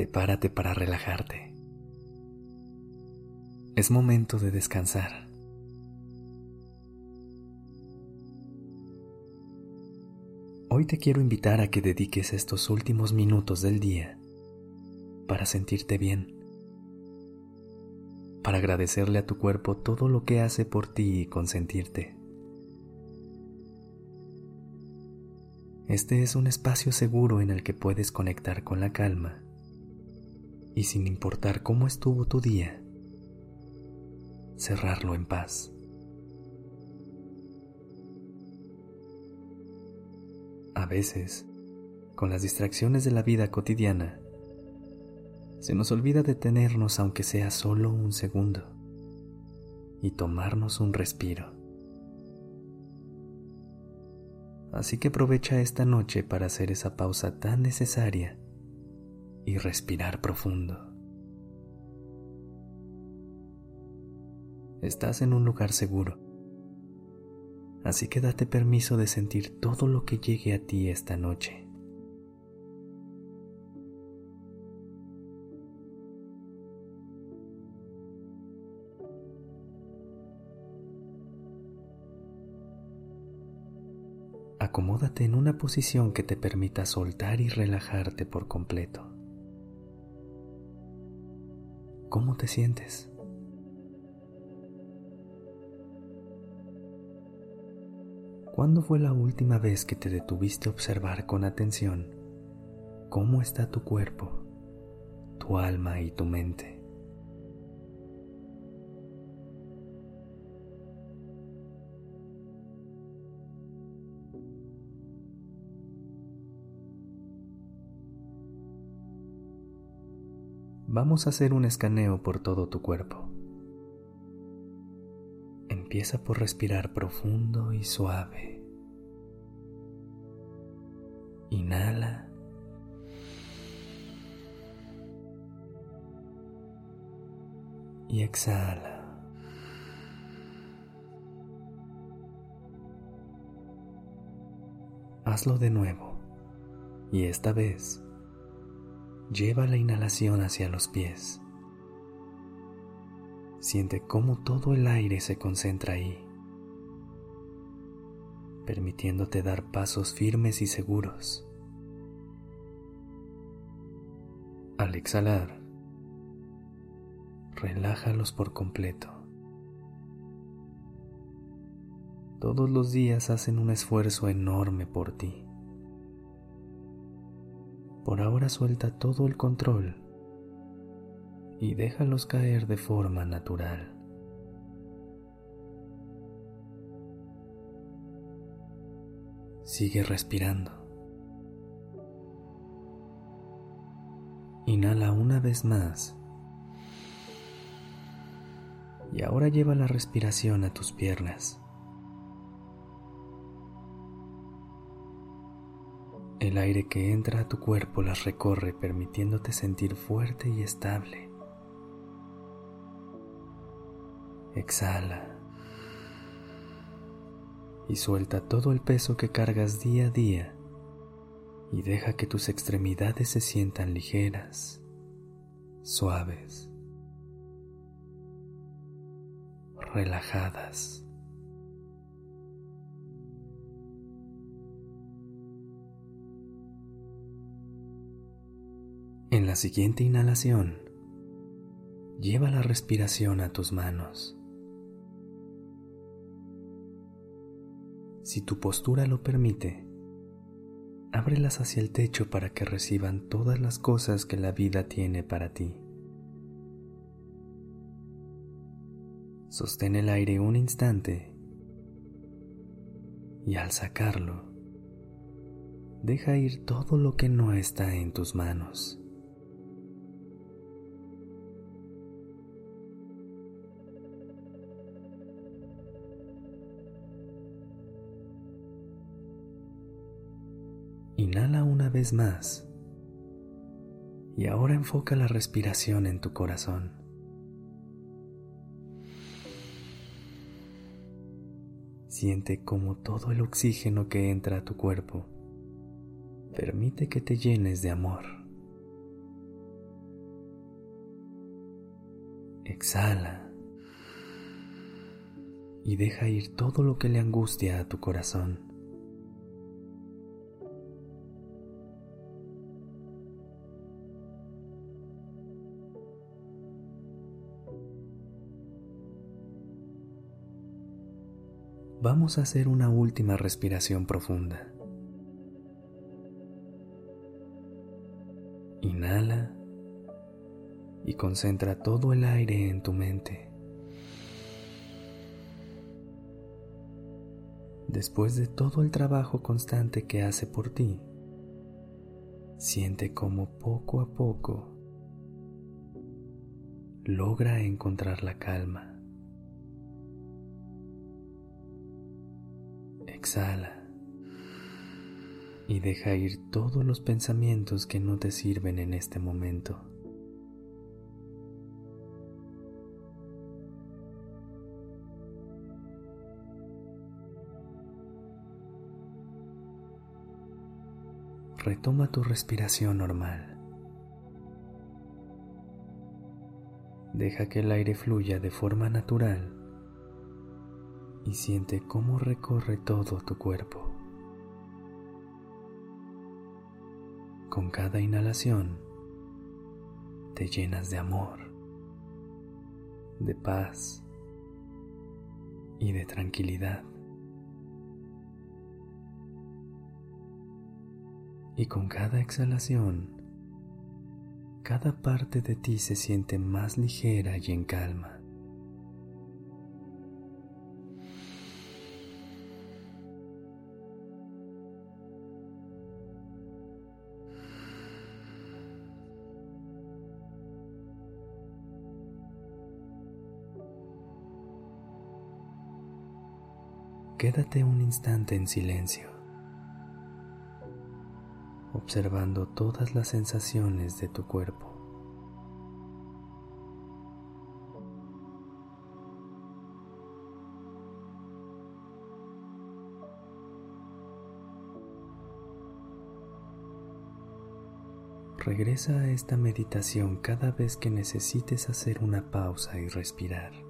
Prepárate para relajarte. Es momento de descansar. Hoy te quiero invitar a que dediques estos últimos minutos del día para sentirte bien, para agradecerle a tu cuerpo todo lo que hace por ti y consentirte. Este es un espacio seguro en el que puedes conectar con la calma y sin importar cómo estuvo tu día, cerrarlo en paz. A veces, con las distracciones de la vida cotidiana, se nos olvida detenernos aunque sea solo un segundo y tomarnos un respiro. Así que aprovecha esta noche para hacer esa pausa tan necesaria y respirar profundo. Estás en un lugar seguro, así que date permiso de sentir todo lo que llegue a ti esta noche. acomódate en una posición que te permita soltar y relajarte por completo. ¿Cómo te sientes? ¿Cuándo fue la última vez que te detuviste a observar con atención cómo está tu cuerpo, tu alma y tu mente? Vamos a hacer un escaneo por todo tu cuerpo. Empieza por respirar profundo y suave. Inhala. Y exhala. Hazlo de nuevo. Y esta vez Lleva la inhalación hacia los pies. Siente cómo todo el aire se concentra ahí, permitiéndote dar pasos firmes y seguros. Al exhalar, relájalos por completo. Todos los días hacen un esfuerzo enorme por ti. Por ahora suelta todo el control y déjalos caer de forma natural. Sigue respirando. Inhala una vez más. Y ahora lleva la respiración a tus piernas. El aire que entra a tu cuerpo las recorre permitiéndote sentir fuerte y estable. Exhala y suelta todo el peso que cargas día a día y deja que tus extremidades se sientan ligeras, suaves, relajadas. En la siguiente inhalación, lleva la respiración a tus manos. Si tu postura lo permite, ábrelas hacia el techo para que reciban todas las cosas que la vida tiene para ti. Sostén el aire un instante y al sacarlo, deja ir todo lo que no está en tus manos. Inhala una vez más. Y ahora enfoca la respiración en tu corazón. Siente como todo el oxígeno que entra a tu cuerpo permite que te llenes de amor. Exhala y deja ir todo lo que le angustia a tu corazón. Vamos a hacer una última respiración profunda. Inhala y concentra todo el aire en tu mente. Después de todo el trabajo constante que hace por ti, siente como poco a poco logra encontrar la calma. Exhala y deja ir todos los pensamientos que no te sirven en este momento. Retoma tu respiración normal. Deja que el aire fluya de forma natural y siente cómo recorre todo tu cuerpo. Con cada inhalación te llenas de amor, de paz y de tranquilidad. Y con cada exhalación, cada parte de ti se siente más ligera y en calma. Quédate un instante en silencio, observando todas las sensaciones de tu cuerpo. Regresa a esta meditación cada vez que necesites hacer una pausa y respirar.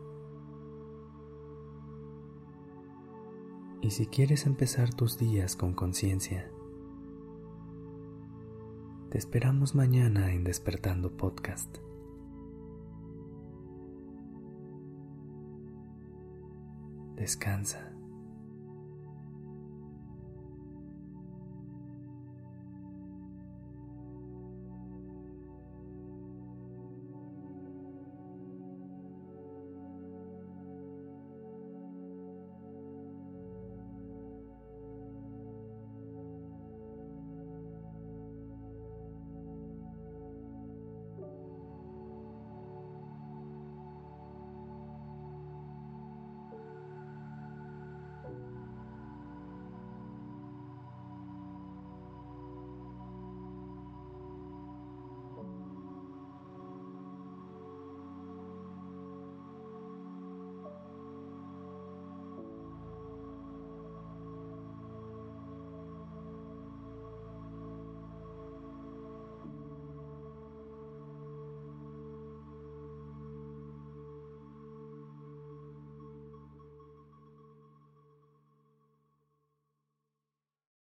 Y si quieres empezar tus días con conciencia, te esperamos mañana en Despertando Podcast. Descansa.